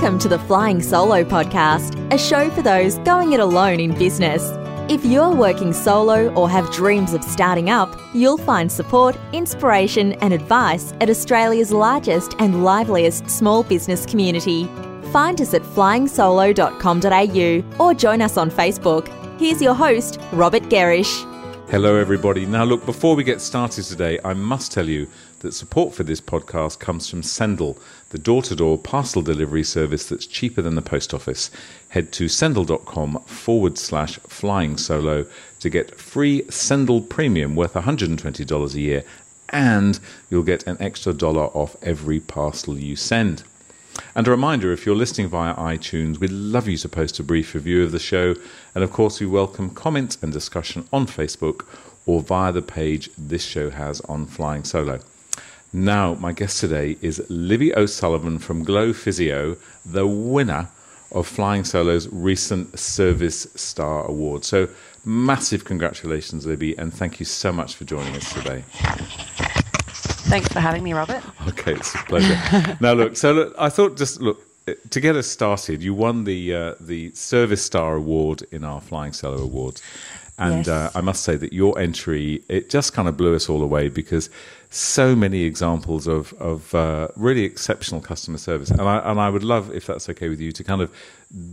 Welcome to the Flying Solo podcast, a show for those going it alone in business. If you're working solo or have dreams of starting up, you'll find support, inspiration, and advice at Australia's largest and liveliest small business community. Find us at flyingsolo.com.au or join us on Facebook. Here's your host, Robert Gerrish. Hello, everybody. Now, look, before we get started today, I must tell you that support for this podcast comes from Sendle, the door to door parcel delivery service that's cheaper than the post office. Head to sendle.com forward slash flying solo to get free Sendle Premium worth $120 a year, and you'll get an extra dollar off every parcel you send. And a reminder if you're listening via iTunes, we'd love you to post a brief review of the show. And of course, we welcome comments and discussion on Facebook or via the page this show has on Flying Solo. Now, my guest today is Libby O'Sullivan from Glow Physio, the winner of Flying Solo's recent Service Star Award. So, massive congratulations, Libby, and thank you so much for joining us today. Thanks for having me, Robert. Okay, it's a pleasure. now, look, so look, I thought just look to get us started. You won the uh, the Service Star Award in our Flying Solo Awards, and Yes. uh, I must say that your entry it just kind of blew us all away because so many examples of of uh, really exceptional customer service, and I and I would love if that's okay with you to kind of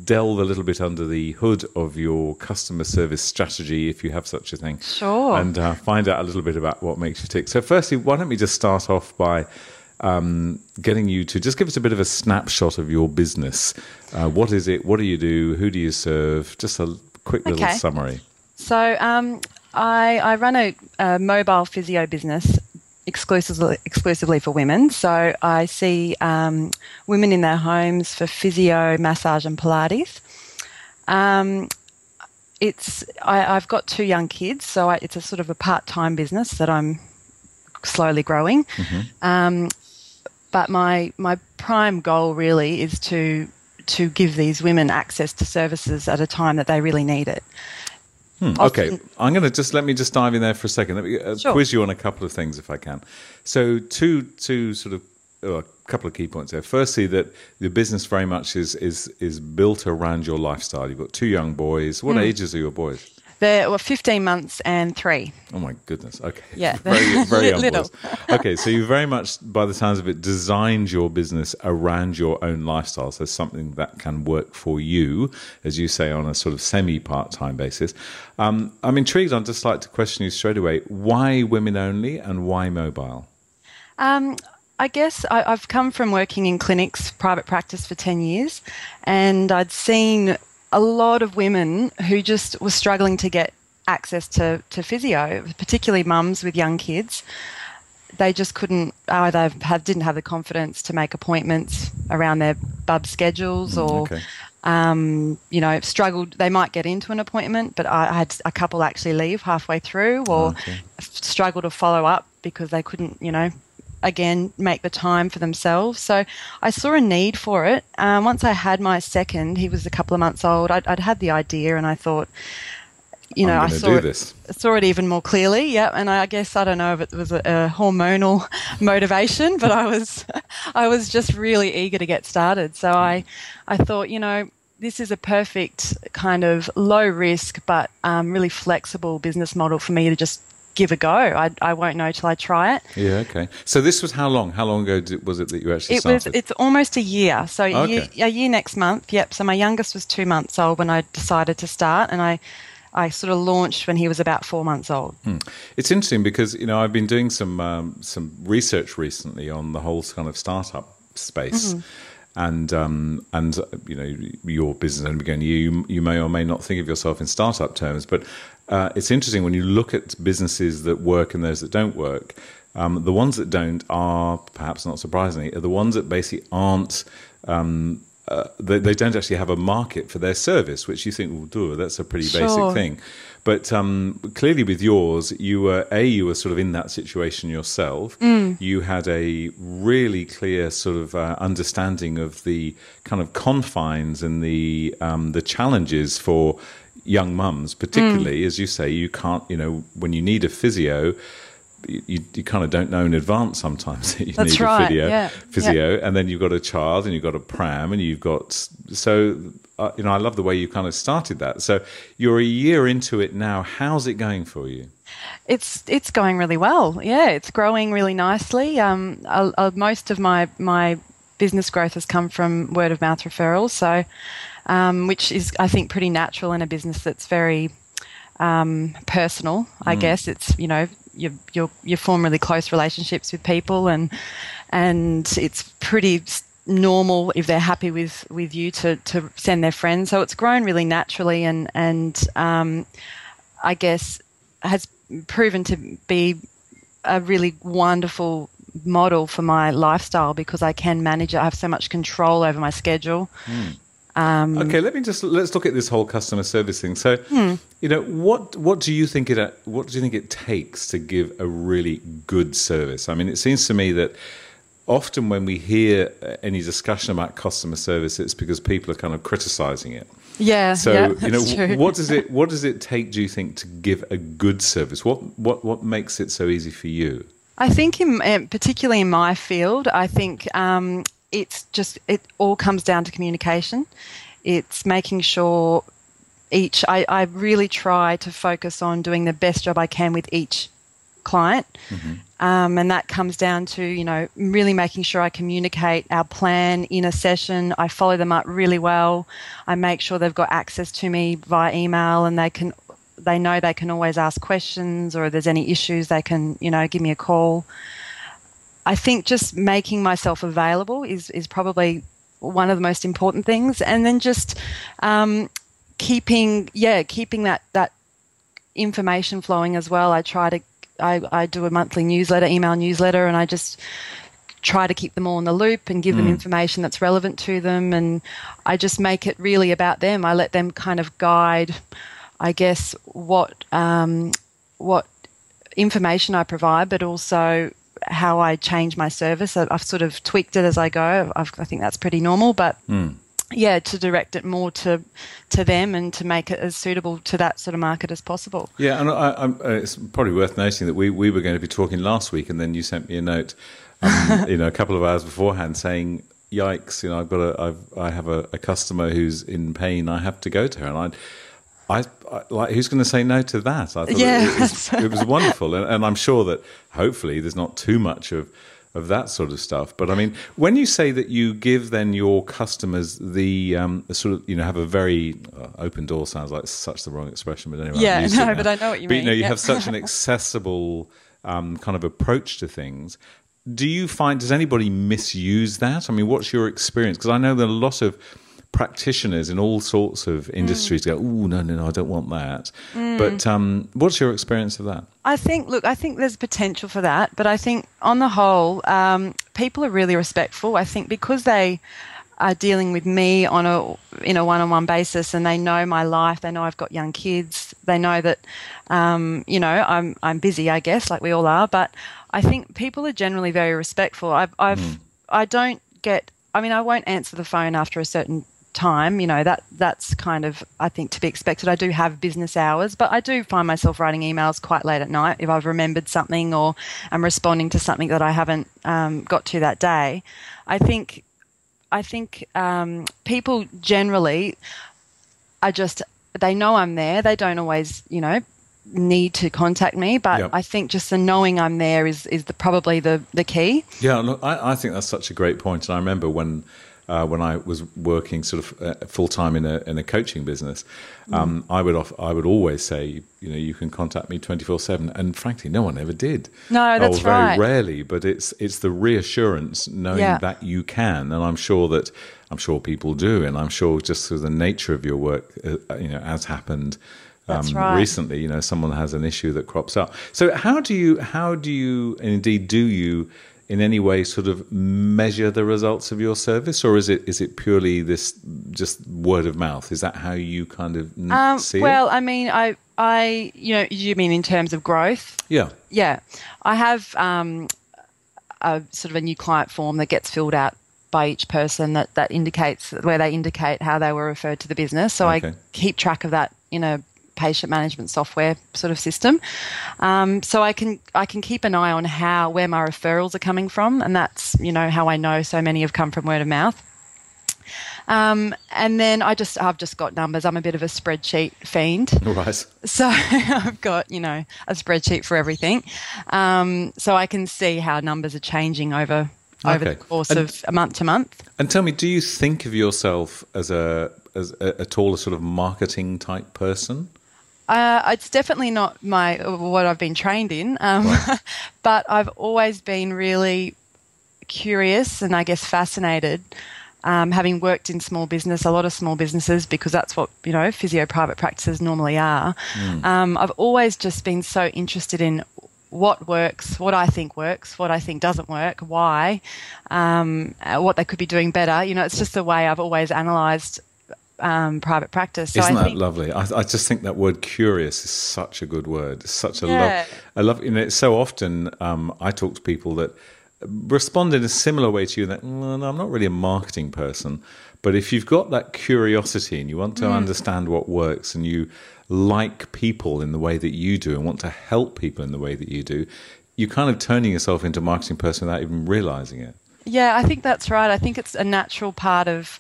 delve a little bit under the hood of your customer service strategy, if you have such a thing. Sure. And uh, find out a little bit about what makes you tick. So, firstly, why don't we just start off by um, getting you to just give us a bit of a snapshot of your business. Uh, what is it? What do you do? Who do you serve? Just a quick little Okay. summary. So, um, I, I run a, a mobile physio business exclusively exclusively for women. So, I see um, women in their homes for physio, massage, and Pilates. Um, it's I, I've got two young kids, so I, it's a sort of a part time business that I'm slowly growing. Um, but my my prime goal really is to to give these women access to services at a time that they really need it. Okay, I'm going to just let me just dive in there for a second. Let me uh, Sure. quiz you on a couple of things if I can. So, two two sort of uh, a couple of key points there. Firstly, that the business very much is is is built around your lifestyle. You've got two young boys. Hmm. What ages are your boys? They're well, 15 months and three. Oh my goodness. Okay. Yeah. very very Little. Okay, so you very much, by the sounds of it, designed your business around your own lifestyle. So something that can work for you, as you say, on a sort of semi part time basis. Um, I'm intrigued. I'd just like to question you straight away: Why women only, and why mobile? Um, I guess I, I've come from working in clinics, private practice for 10 years, and I'd seen a lot of women who just were struggling to get access to, to physio, particularly mums with young kids. They just couldn't either have, didn't have the confidence to make appointments around their bub schedules or okay. um, you know, struggled. They might get into an appointment, but I, I had a couple actually leave halfway through or Okay. struggle to follow up because they couldn't, you know, again, make the time for themselves. So I saw a need for it. Um, once I had my second, he was a couple of months old, I'd, I'd had the idea and I thought, you know, I saw it, this. saw it even more clearly. Yeah, and I guess I don't know if it was a, a hormonal motivation, but I was I was just really eager to get started. So I I thought, you know, this is a perfect kind of low risk but um, really flexible business model for me to just give a go. I, I won't know till I try it. Yeah. Okay. So this was how long? How long ago did, was it that you actually It was it's almost a year. So a, year, a year next month. Yep. So my youngest was two months old when I decided to start, and I I sort of launched when he was about four months old. It's interesting because you know I've been doing some um, some research recently on the whole kind of startup space, and um, and you know your business and again you you may or may not think of yourself in startup terms, but uh, it's interesting when you look at businesses that work and those that don't work. Um, the ones that don't are perhaps not surprisingly are the ones that basically aren't. Um, uh, they, they don't actually have a market for their service, which you think, well, do that's a pretty basic thing. But um, clearly, with yours, you were a you were sort of in that situation yourself. You had a really clear sort of uh, understanding of the kind of confines and the um, the challenges for young mums, particularly as you say, you can't. You know, when you need a physio, you, you kind of don't know in advance sometimes that you That's need right, a physio, yeah, physio, and then you've got a child, and you've got a pram, and you've got so uh, you know I love the way you kind of started that. So you're a year into it now. How's it going for you? It's it's going really well. Yeah, it's growing really nicely. Um, most of my my business growth has come from word of mouth referrals, so um, which is I think pretty natural in a business that's very um, personal. I guess it's you know you you you form really close relationships with people and and it's pretty normal if they're happy with with you to to send their friends. So it's grown really naturally and and um, I guess has proven to be a really wonderful model for my lifestyle because I can manage it. I have so much control over my schedule. Um, Okay, let me just let's look at this whole customer service thing. So, Hmm. you know, what what do you think it what do you think it takes to give a really good service? I mean, it seems to me that often when we hear uh, any discussion about customer service, it's because people are kind of criticizing it. Yeah, So, yeah, you know, true. what does it what does it take? Do you think to give a good service? What what what makes it so easy for you? I think, in, particularly in my field, I think um, it's just it all comes down to communication. It's making sure each. I, I really try to focus on doing the best job I can with each client, um, and that comes down to you know really making sure I communicate our plan in a session. I follow them up really well. I make sure they've got access to me via email, and they can they know they can always ask questions or if there's any issues they can you know give me a call i think just making myself available is is probably one of the most important things. And then just um, keeping yeah keeping that that information flowing as well. I try to I, I do a monthly newsletter email newsletter and i just try to keep them all in the loop and give them information that's relevant to them. And i just make it really about them. I let them kind of guide I guess what um, what information I provide, but also how I change my service. I've sort of tweaked it as I go. I've, I think that's pretty normal, but yeah, to direct it more to to them and to make it as suitable to that sort of market as possible. Yeah, and I, I'm, uh, it's probably worth noting that we, we were going to be talking last week, and then you sent me a note, um, you know, a couple of hours beforehand saying, "Yikes! You know, I've got a, I've, I have a, a customer who's in pain. I have to go to her." And I, I, I like, who's going to say no to that? I thought Yeah. it, was, it was wonderful, and, and I'm sure that hopefully there's not too much of of that sort of stuff. But I mean, when you say that you give then your customers the, um, sort of you know have a very uh, open door sounds like such the wrong expression, but anyway, Yeah, it no, but I know what you But you know, you yeah. have such an accessible um, kind of approach to things. Do you find does anybody misuse that? I mean, what's your experience? Because I know that a lot of practitioners in all sorts of industries go, "Oh, no, no, no, I don't want that." But um, what's your experience of that? I think, look, I think there's potential for that, but I think on the whole, um, people are really respectful. I think because they are dealing with me on a in a one-on-one basis, and they know my life, they know I've got young kids, they know that, um, you know, I'm I'm busy, I guess, like we all are. But I think people are generally very respectful. I've I've I don't get. I mean, I won't answer the phone after a certain time you know that that's kind of i think to be expected i do have business hours but i do find myself writing emails quite late at night if i've remembered something or i'm responding to something that i haven't um, got to that day i think i think um, people generally are just they know i'm there they don't always you know need to contact me but Yep. i think just the knowing i'm there is is the, probably the the key Yeah, look, I, I think that's such a great point. And I remember when uh, when I was working sort of uh, full time in a in a coaching business, um, I would off, I would always say, you know, you can contact me twenty four seven. And frankly, no one ever did. No, that's oh, very right. rarely. But it's it's the reassurance knowing Yeah. that you can, and I'm sure that I'm sure people do, and I'm sure just through the nature of your work, uh, you know, as happened. Um, right. Recently, you know, someone has an issue that crops up. So, how do you, how do you, and indeed, do you, in any way, sort of measure the results of your service, or is it is it purely this just word of mouth? Is that how you kind of um, see well it? Well, I mean i i you know you mean in terms of growth Yeah. Yeah, I have um, a sort of a new client form that gets filled out by each person that that indicates where they indicate how they were referred to the business. So Okay. I keep track of that in a patient management software sort of system. Um, so I can I can keep an eye on how where my referrals are coming from, and that's you know how I know so many have come from word of mouth. Um, and then I just I've just got numbers. I'm a bit of a spreadsheet fiend. Right. So I've got you know a spreadsheet for everything. Um, so I can see how numbers are changing over over Okay. the course And- of a month to month. And tell me, do you think of yourself as a as a, at all a sort of marketing type person? Uh, it's definitely not my what I've been trained in, um, but I've always been really curious and I guess fascinated. Um, having worked in small business, a lot of small businesses, because that's what you know physio private practices normally are. Um, I've always just been so interested in what works, what I think works, what I think doesn't work, why, um, uh, what they could be doing better. You know, it's just the way I've always analysed um, private practice. So Isn't I that think, lovely? I, I just think that word "curious" is such a good word. It's such a Yeah. love. I love. You know, so often um, I talk to people that respond in a similar way to you. That "Mm, I'm not really a marketing person, but if you've got that curiosity and you want to Mm. understand what works and you like people in the way that you do and want to help people in the way that you do, you're kind of turning yourself into a marketing person without even realizing it. Yeah, I think that's right. I think it's a natural part of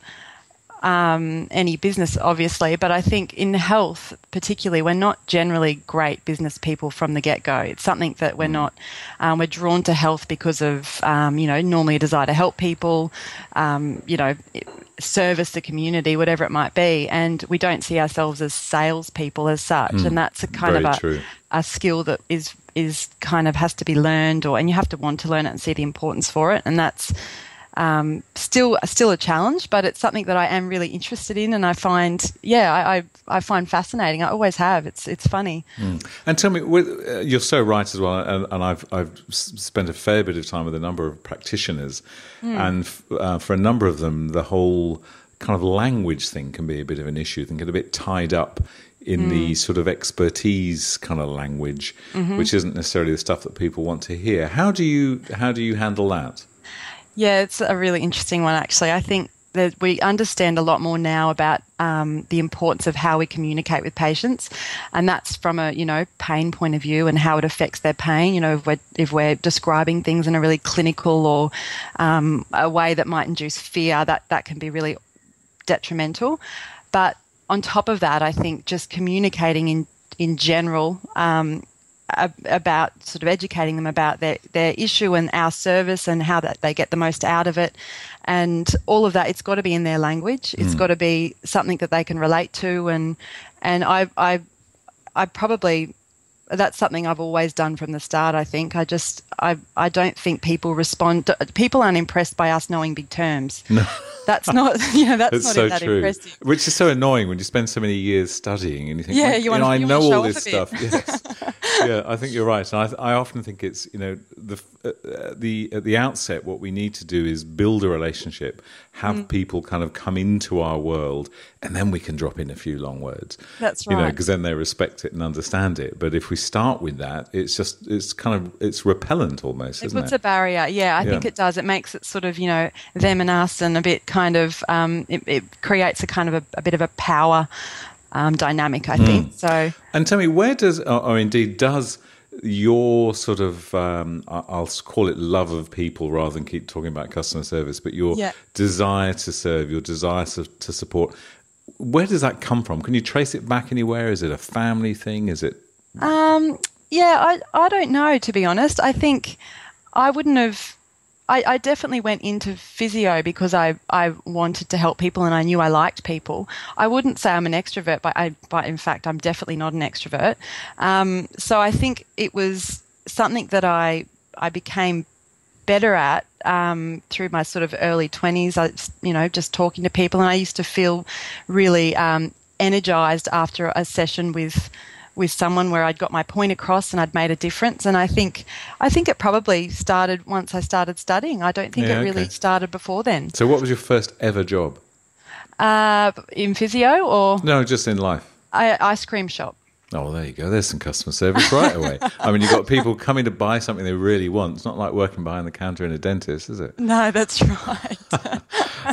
um, any business, obviously, but I think in health, particularly, we're not generally great business people from the get go. It's something that we're not, um, we're drawn to health because of, um, you know, normally a desire to help people, um, you know, service the community, whatever it might be. And we don't see ourselves as salespeople as such. And that's a kind of a, a skill that is is kind of has to be learned or and you have to want to learn it and see the importance for it and that's um, still still a challenge but it's something that I am really interested in and I find yeah I, I, I find fascinating. I always have. It's it's funny. And tell me, with, uh, you're so right as well, and, and I've I've spent a fair bit of time with a number of practitioners, and f- uh, for a number of them, the whole kind of language thing can be a bit of an issue. They can get a bit tied up in the sort of expertise kind of language, which isn't necessarily the stuff that people want to hear. How do you how do you handle that? Yeah, it's a really interesting one, actually. I think that we understand a lot more now about um, the importance of how we communicate with patients, and that's from a you know pain point of view and how it affects their pain. You know, if we're if we're describing things in a really clinical or um, a way that might induce fear, that that can be really detrimental. But on top of that, I think just communicating in in general um, about sort of educating them about their, their issue and our service and how that they get the most out of it. And all of that it's got to be in their language. It's mm. got to be something that they can relate to. And and I I I probably that's something I've always done from the start I think I just I I don't think people respond people aren't impressed by us knowing big terms no. that's not you know that's It's not so that true. impressive Which is so annoying when you spend so many years studying and you think, Yeah, "Well, you wanna- know, I you know wanna all this off a bit." stuff. Yes. yeah, I think you're right. And I, I often think it's you know the uh, the at the outset what we need to do is build a relationship, have Mm. people kind of come into our world, and then we can drop in a few long words. That's right. You know, because then they respect it and understand it. But if we start with that, it's just it's kind of it's repellent almost, It puts it? a barrier. Yeah, I think it does. It makes it sort of, you know, them and us and a bit kind of, um, it, it creates a kind of a, a bit of a power um, dynamic, I Hmm. think. So, And tell me, where does, or, or indeed does, your sort of, um, I'll call it love of people rather than keep talking about customer service, but your Yeah. desire to serve, your desire to, to support, where does that come from? Can you trace it back anywhere? Is it a family thing? Is it? Um, yeah, I, I don't know, to be honest. I think I wouldn't have. I, I definitely went into physio because I, I wanted to help people and I knew I liked people. I wouldn't say I'm an extrovert, but I but in fact I'm definitely not an extrovert. Um, so I think it was something that I I became better at um, through my sort of early 20s. I, you know, just talking to people, and I used to feel really um, energized after a session with with someone where I'd got my point across and I'd made a difference. And I think I think it probably started once I started studying. I don't think Yeah, it really okay. started before then. So, what was your first ever job? Uh, in physio or No, just in life. I, ice cream shop. Oh, well, there you go. There's some customer service right away. I mean, you've got people coming to buy something they really want. It's not like working behind the counter in a dentist, is it? No, that's right.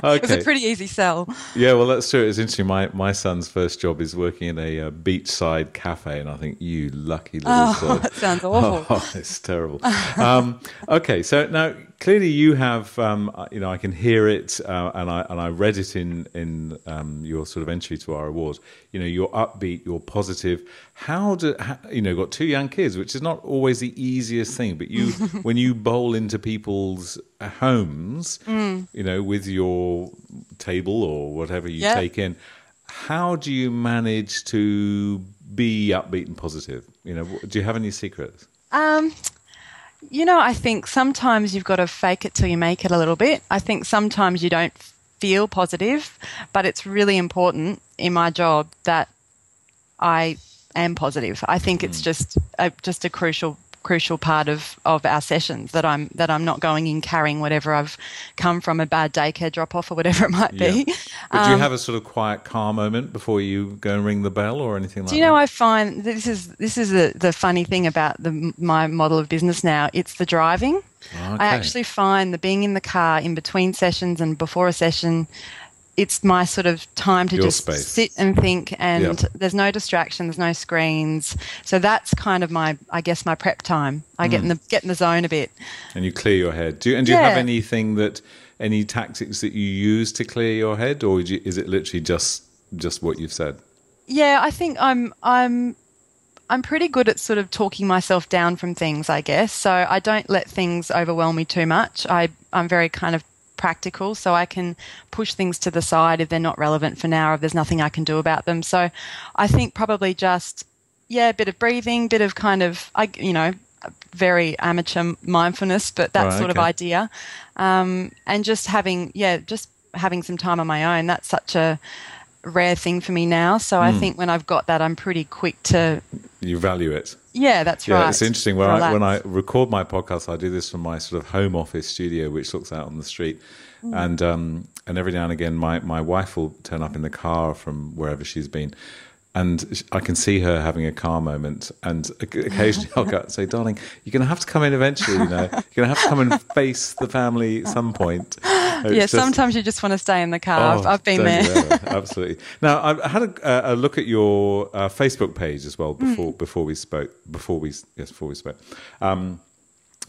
it was a pretty easy sell. Yeah, well, that's true. It's interesting. My my son's first job is working in a uh, beachside cafe, and I think you lucky little Oh, sod. that sounds awful. Oh, it's terrible. um, okay, so now clearly you have, um, uh, you know, I can hear it, uh, and I and I read it in in um, your sort of entry to our awards. You know, you're upbeat, you're positive. How do how, you know? Got two young kids, which is not always the easiest thing. But you, when you bowl into people's uh, homes, Mm. you know, with your table or whatever you Yeah. take in, how do you manage to be upbeat and positive? You know, do you have any secrets? Um, you know, I think sometimes you've got to fake it till you make it a little bit. I think sometimes you don't feel positive, but it's really important in my job that I am positive. I think it's mm. just a, just a crucial crucial part of, of our sessions that I'm that I'm not going in carrying whatever I've come from a bad daycare drop off or whatever it might be. But do you um, have a sort of quiet, calm moment before you go and ring the bell or anything like Do you know? that? I find this is this is the, the funny thing about the my model of business now. It's the driving. Okay. I actually find the being in the car in between sessions and before a session, it's my sort of time to Your just space. sit and think. And Yep. there's no distractions no screens. So that's kind of my, I guess, my prep time. I Hmm. get in the get in the zone a bit. and you clear your head. Do you, and do you have anything that any tactics that you use to clear your head, or you- is it literally just just what you've said? Yeah, I think I'm I'm I'm pretty good at sort of talking myself down from things, I guess. So I don't let things overwhelm me too much. I I'm very kind of practical, so I can push things to the side if they're not relevant for now, or if there's nothing I can do about them. So I think probably just yeah, a bit of breathing, bit of kind of I you know very amateur mindfulness, but that Right, sort of idea, um, and just having yeah, just having some time on my own. That's such a rare thing for me now. So Hmm. I think when I've got that, I'm pretty quick to You value it. Yeah, that's Yeah, right. it's interesting. When I, when I record my podcast, I do this from my sort of home office studio, which looks out on the street. Mm. And um, and every now and again, my, my wife will turn up in the car from wherever she's been. And I can see her having a car moment. And occasionally I'll go and say, darling, you're going to have to come in eventually. You know, you're going to have to come and face the family at some point. It's yeah, just- sometimes you just want to stay in the car. I've, Oh, I've been there. Absolutely. Now, I had a, a look at your uh, Facebook page as well before Mm. before we spoke. Before we yes, before we spoke. Um,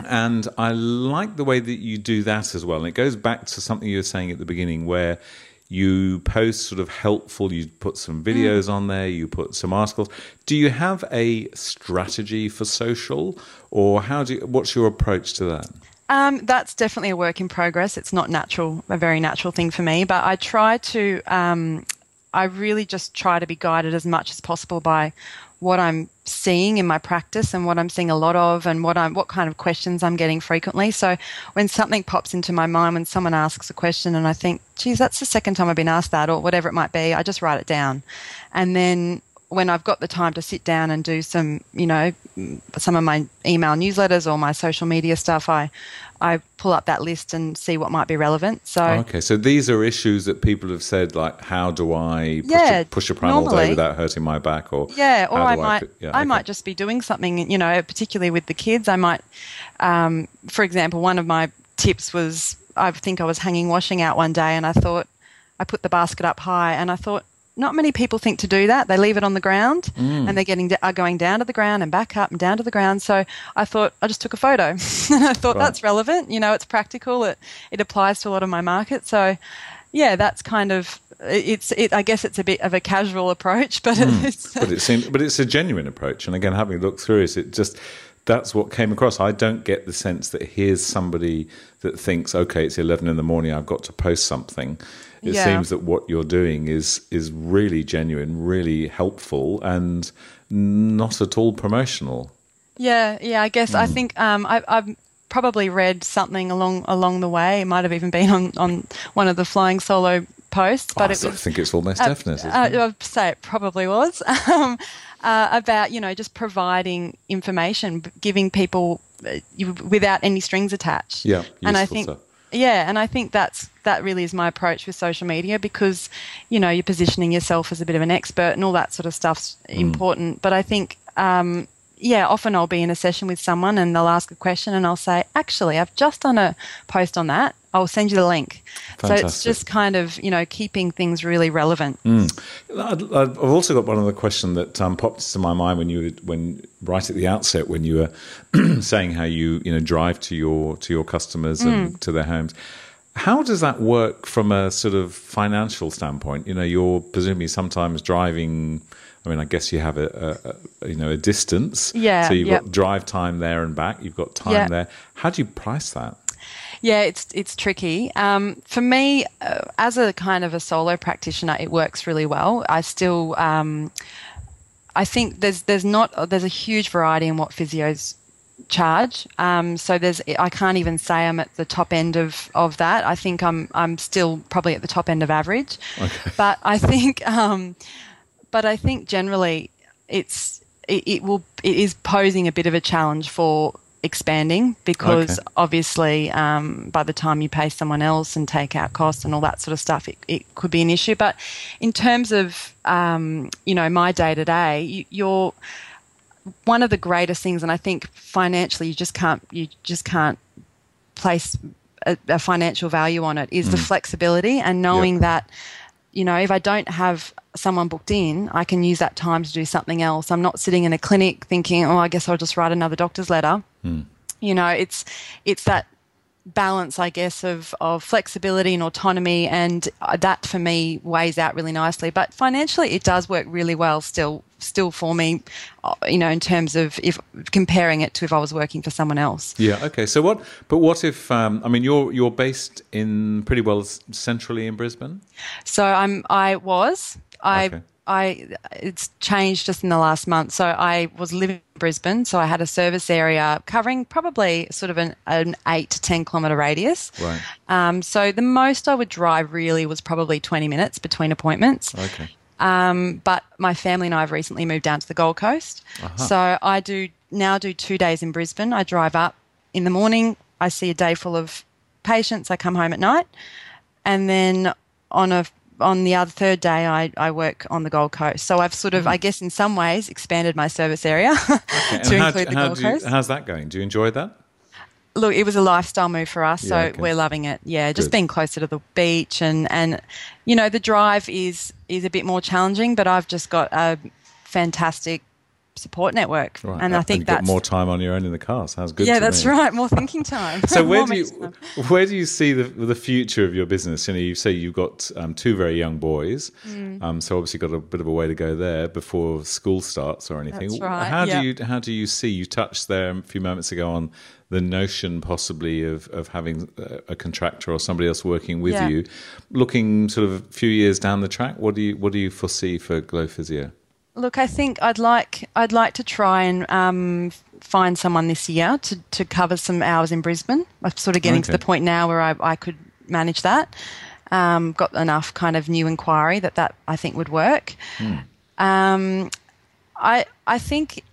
and I like the way that you do that as well. And it goes back to something you were saying at the beginning, where you post sort of helpful. You put some Mm. videos on there. You put some articles. Do you have a strategy for social, or how do? You, what's your approach to that? Um, that's definitely a work in progress. It's not natural, a very natural thing for me, but I try to, um, I really just try to be guided as much as possible by what I'm seeing in my practice and what I'm seeing a lot of and what I'm, what kind of questions I'm getting frequently. So when something pops into my mind, when someone asks a question and I think, geez, that's the second time I've been asked that or whatever it might be, I just write it down. And then when I've got the time to sit down and do some, you know, some of my email newsletters or my social media stuff, I, I pull up that list and see what might be relevant. So Okay, so these are issues that people have said, like, how do I push, Yeah, a, push a pram all day without hurting my back, or yeah, or I might, pi- yeah, I okay. might just be doing something, you know, particularly with the kids. I might, um, for example, one of my tips was I think I was hanging washing out one day and I thought I put the basket up high and I thought not many people think to do that. They leave it on the ground Mm. and they're getting are going down to the ground and back up and down to the ground. So I thought I just took a photo and I thought Right. that's relevant. You know, it's practical. It it applies to a lot of my market. So yeah, that's kind of it's it. I guess it's a bit of a casual approach, but it's but it seems, but it's a genuine approach. And again, having looked through it, it just that's what came across. I don't get the sense that here's somebody that thinks, okay, it's eleven in the morning, I've got to post something. It Yeah. seems that what you're doing is is really genuine, really helpful, and not at all promotional. Yeah, yeah. I guess Hmm. I think um, I, I've probably read something along along the way. It might have even been on, on one of the flying solo posts, but I it was. think it's almost uh, definite. Uh, it? I'd say it probably was um, uh, about you know just providing information, giving people uh, without any strings attached. Yeah, and I think stuff. Yeah, and I think that's that really is my approach with social media because you know you're positioning yourself as a bit of an expert and all that sort of stuff's Mm. important. But I think um, yeah, often I'll be in a session with someone and they'll ask a question and I'll say, actually, I've just done a post on that I'll send you the link. So it's just kind of you know keeping things really relevant. I'd- I've also got one other question that um, popped into my mind when you were, when right at the outset when you were saying how you you know drive to your to your customers and to their homes. How does that work from a sort of financial standpoint? You know, you're presumably sometimes driving. I mean, I guess you have a, a, a you know a distance. Yeah, So you've yep. got drive time there and back. You've got time Yeah. there. How do you price that? Yeah, it's it's tricky. Um, for me, uh, as a kind of a solo practitioner, it works really well. I still, um, I think there's there's not there's a huge variety in what physios charge. Um, so there's I can't even say I'm at the top end of, of that. I think I'm I'm still probably at the top end of average. But I think um, but I think generally it's it, it will it is posing a bit of a challenge for expanding because Okay. obviously um, by the time you pay someone else and take out costs and all that sort of stuff it, it could be an issue. But in terms of um, you know my day to day you- you're one of the greatest things and i think financially you just can't you just can't place a, a financial value on it is the flexibility and knowing that you know if i don't have someone booked in i can use that time to do something else. I'm not sitting in a clinic thinking oh i guess i'll just write another doctor's letter you know it's it's that balance i guess of of flexibility and autonomy and uh, that for me weighs out really nicely but financially it does work really well still still for me uh, you know in terms of if comparing it to if i was working for someone else Yeah. Okay. So what? But what if? Um, I mean, you're you're based in pretty well centrally in Brisbane. So I'm I was I Okay. I it's changed just in the last month. So I was living in Brisbane, so I had a service area covering probably sort of an, an eight to ten kilometre radius. Right. Um, so the most I would drive really was probably twenty minutes between appointments. Okay. Um, but my family and I have recently moved down to the Gold Coast. So I do now do two days in Brisbane. I drive up in the morning. I see a day full of patients. I come home at night, and then on a on the other third day, I, I work on the Gold Coast. So I've sort of, mm. I guess, in some ways, expanded my service area And to how, include the Gold you- Coast. how's that going? Do you enjoy that? Look, it was a lifestyle move for us, so okay. we're loving it. Yeah, just Good. being closer to the beach and and you know the drive is is a bit more challenging, but I've just got a fantastic support network, Right. and I think got that's more time on your own in the car. Sounds good. yeah, that's me. right, more thinking time. So where do you time. where do you see the the future of your business? You know, you say you've got um, two very young boys, Mm. um, so obviously got a bit of a way to go there before school starts or anything. That's right, How yeah. do you how do you see? You touched there a few moments ago on the notion possibly of of having a, a contractor or somebody else working with Yeah. you. Looking sort of a few years down the track, what do you what do you foresee for Glow Physio? Look, I think I'd like I'd like to try and um, find someone this year to, to cover some hours in Brisbane. I'm sort of getting to the point now where I, I could manage that. Um, got enough kind of new inquiry that that I think would work. Um, I I think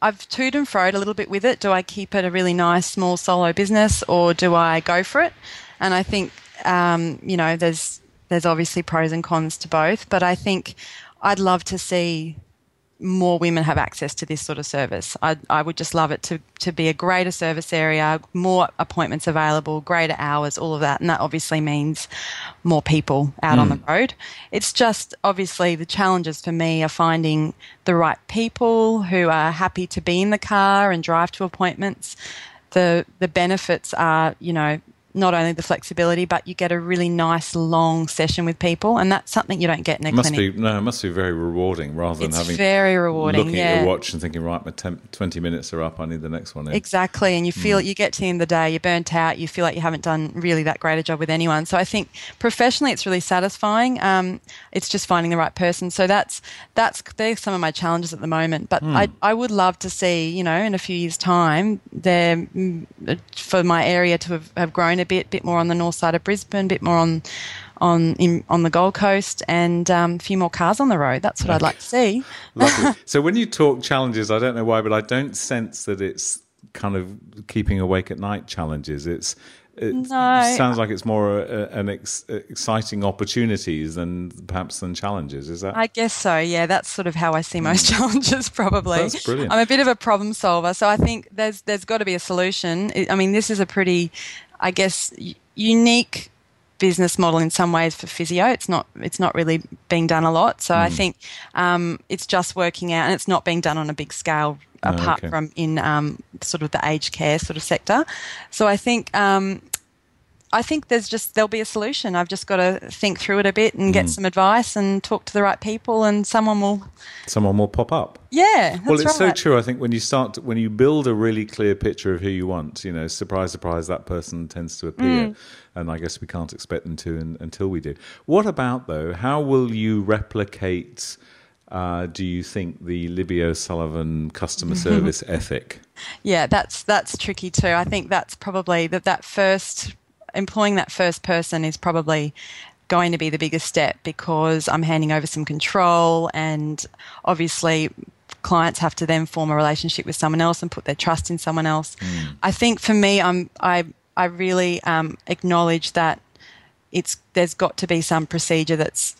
I've toed and froed a little bit with it. Do I keep it a really nice small solo business or do I go for it? And I think um, you know there's there's obviously pros and cons to both, but I think I'd love to see more women have access to this sort of service. I, I would just love it to, to be a greater service area, more appointments available, greater hours, all of that. And that obviously means more people out on hmm. the road. It's just obviously the challenges for me are finding the right people who are happy to be in the car and drive to appointments. The, the benefits are, you know, not only the flexibility, but you get a really nice long session with people, and that's something you don't get in a It must clinic. be no, it must be very rewarding rather than It's having very rewarding, looking yeah. at your watch and thinking, right, my 10, twenty minutes are up. I need the next one in. Exactly, and you Mm. feel you get to the end of the day, you're burnt out, you feel like you haven't done really that great a job with anyone. So I think professionally, it's really satisfying. Um, it's just finding the right person. So that's that's they're some of my challenges at the moment. But Hmm. I I would love to see you know in a few years' time there mm, for my area to have, have grown a bit, bit more on the north side of Brisbane, a bit more on. On in, on the Gold Coast and um, a few more cars on the road. That's what I'd like to see. So when you talk challenges, I don't know why, but I don't sense that it's kind of keeping awake at night challenges. It's it No. sounds like it's more uh, an ex- exciting opportunities than perhaps than challenges. Is that? I guess so. Yeah, that's sort of how I see most challenges. Probably. That's brilliant. I'm a bit of a problem solver, so I think there's there's got to be a solution. I mean, this is a pretty, I guess, unique business model in some ways for physio. It's not it's not really being done a lot. So Hmm. I think um, it's just working out, and it's not being done on a big scale apart Oh, okay. from in um, sort of the aged care sort of sector. So I think. Um, I think there's just there'll be a solution. I've just got to think through it a bit and get Hmm. some advice and talk to the right people, and someone will. Someone will pop up. Yeah, well, it's so true. I think when you start, to, when you build a really clear picture of who you want, you know, surprise, surprise, that person tends to Mm. appear, and I guess we can't expect them to un until we do. What about though? How will you replicate? Uh, do you think the Libby O'Sullivan customer service ethic? Yeah, that's that's tricky too. I think that's probably that that first employing that first person is probably going to be the biggest step because I'm handing over some control and obviously clients have to then form a relationship with someone else and put their trust in someone else. I think for me I'm I I really um, acknowledge that it's there's got to be some procedure that's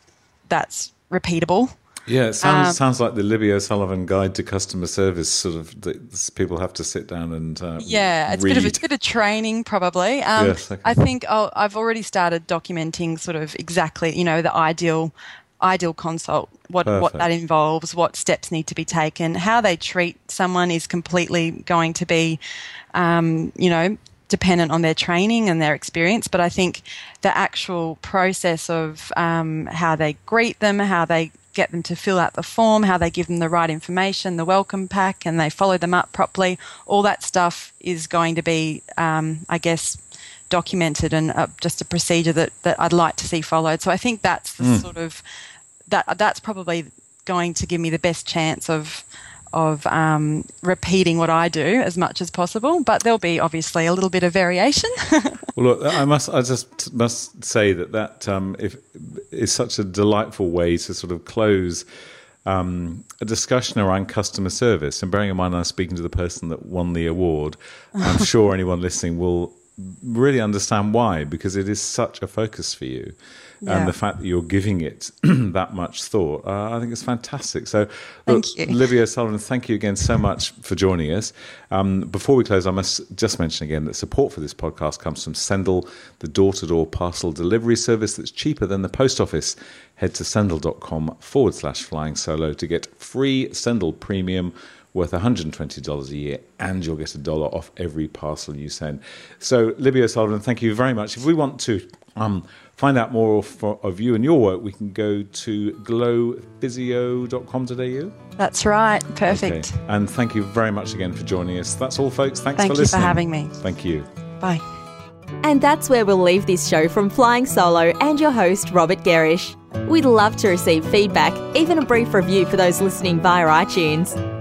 that's repeatable. Yeah, it sounds Um, sounds like the Libby O'Sullivan Guide to Customer Service. Sort of, the, people have to sit down and uh, Yeah, it's a bit of a bit of training probably. Um, Yes, okay. I think I'll, I've already started documenting sort of exactly you know the ideal ideal consult what what that involves what steps need to be taken how they treat someone is completely going to be um, you know dependent on their training and their experience but i think the actual process of um, how they greet them how they get them to fill out the form how they give them the right information the welcome pack and they follow them up properly all that stuff is going to be um, i guess documented and uh, just a procedure that, that I'd like to see followed. So I think that's the sort of that that's probably going to give me the best chance of of um, repeating what I do as much as possible. But there'll be obviously a little bit of variation. Well, look, I must. I just must say that that um, if, is such a delightful way to sort of close um, a discussion around customer service. And bearing in mind, I'm speaking to the person that won the award. I'm sure anyone listening will really understand why, because it is such a focus for you. Yeah. And the fact that you're giving it that much thought, uh, I think it's fantastic. So, look. Olivia Sullivan, thank you again so much for joining us. Um, before we close, I must just mention again that support for this podcast comes from Sendle, the door to door parcel delivery service that's cheaper than the post office. Head to sendle.com forward slash flying solo to get free Sendle premium worth $120 a year, and you'll get a dollar off every parcel you send. So, Libby O'Sullivan, thank you very much. If we want to um, find out more of, of you and your work, we can go to glowphysio.com.au. that's right. Perfect. Okay. And thank you very much again for joining us. That's all, folks. Thanks Thank for you for having me. Thank you. Bye. And that's where we'll leave this show from Flying Solo and your host, Robert Gerrish. We'd love to receive feedback, even a brief review for those listening via iTunes.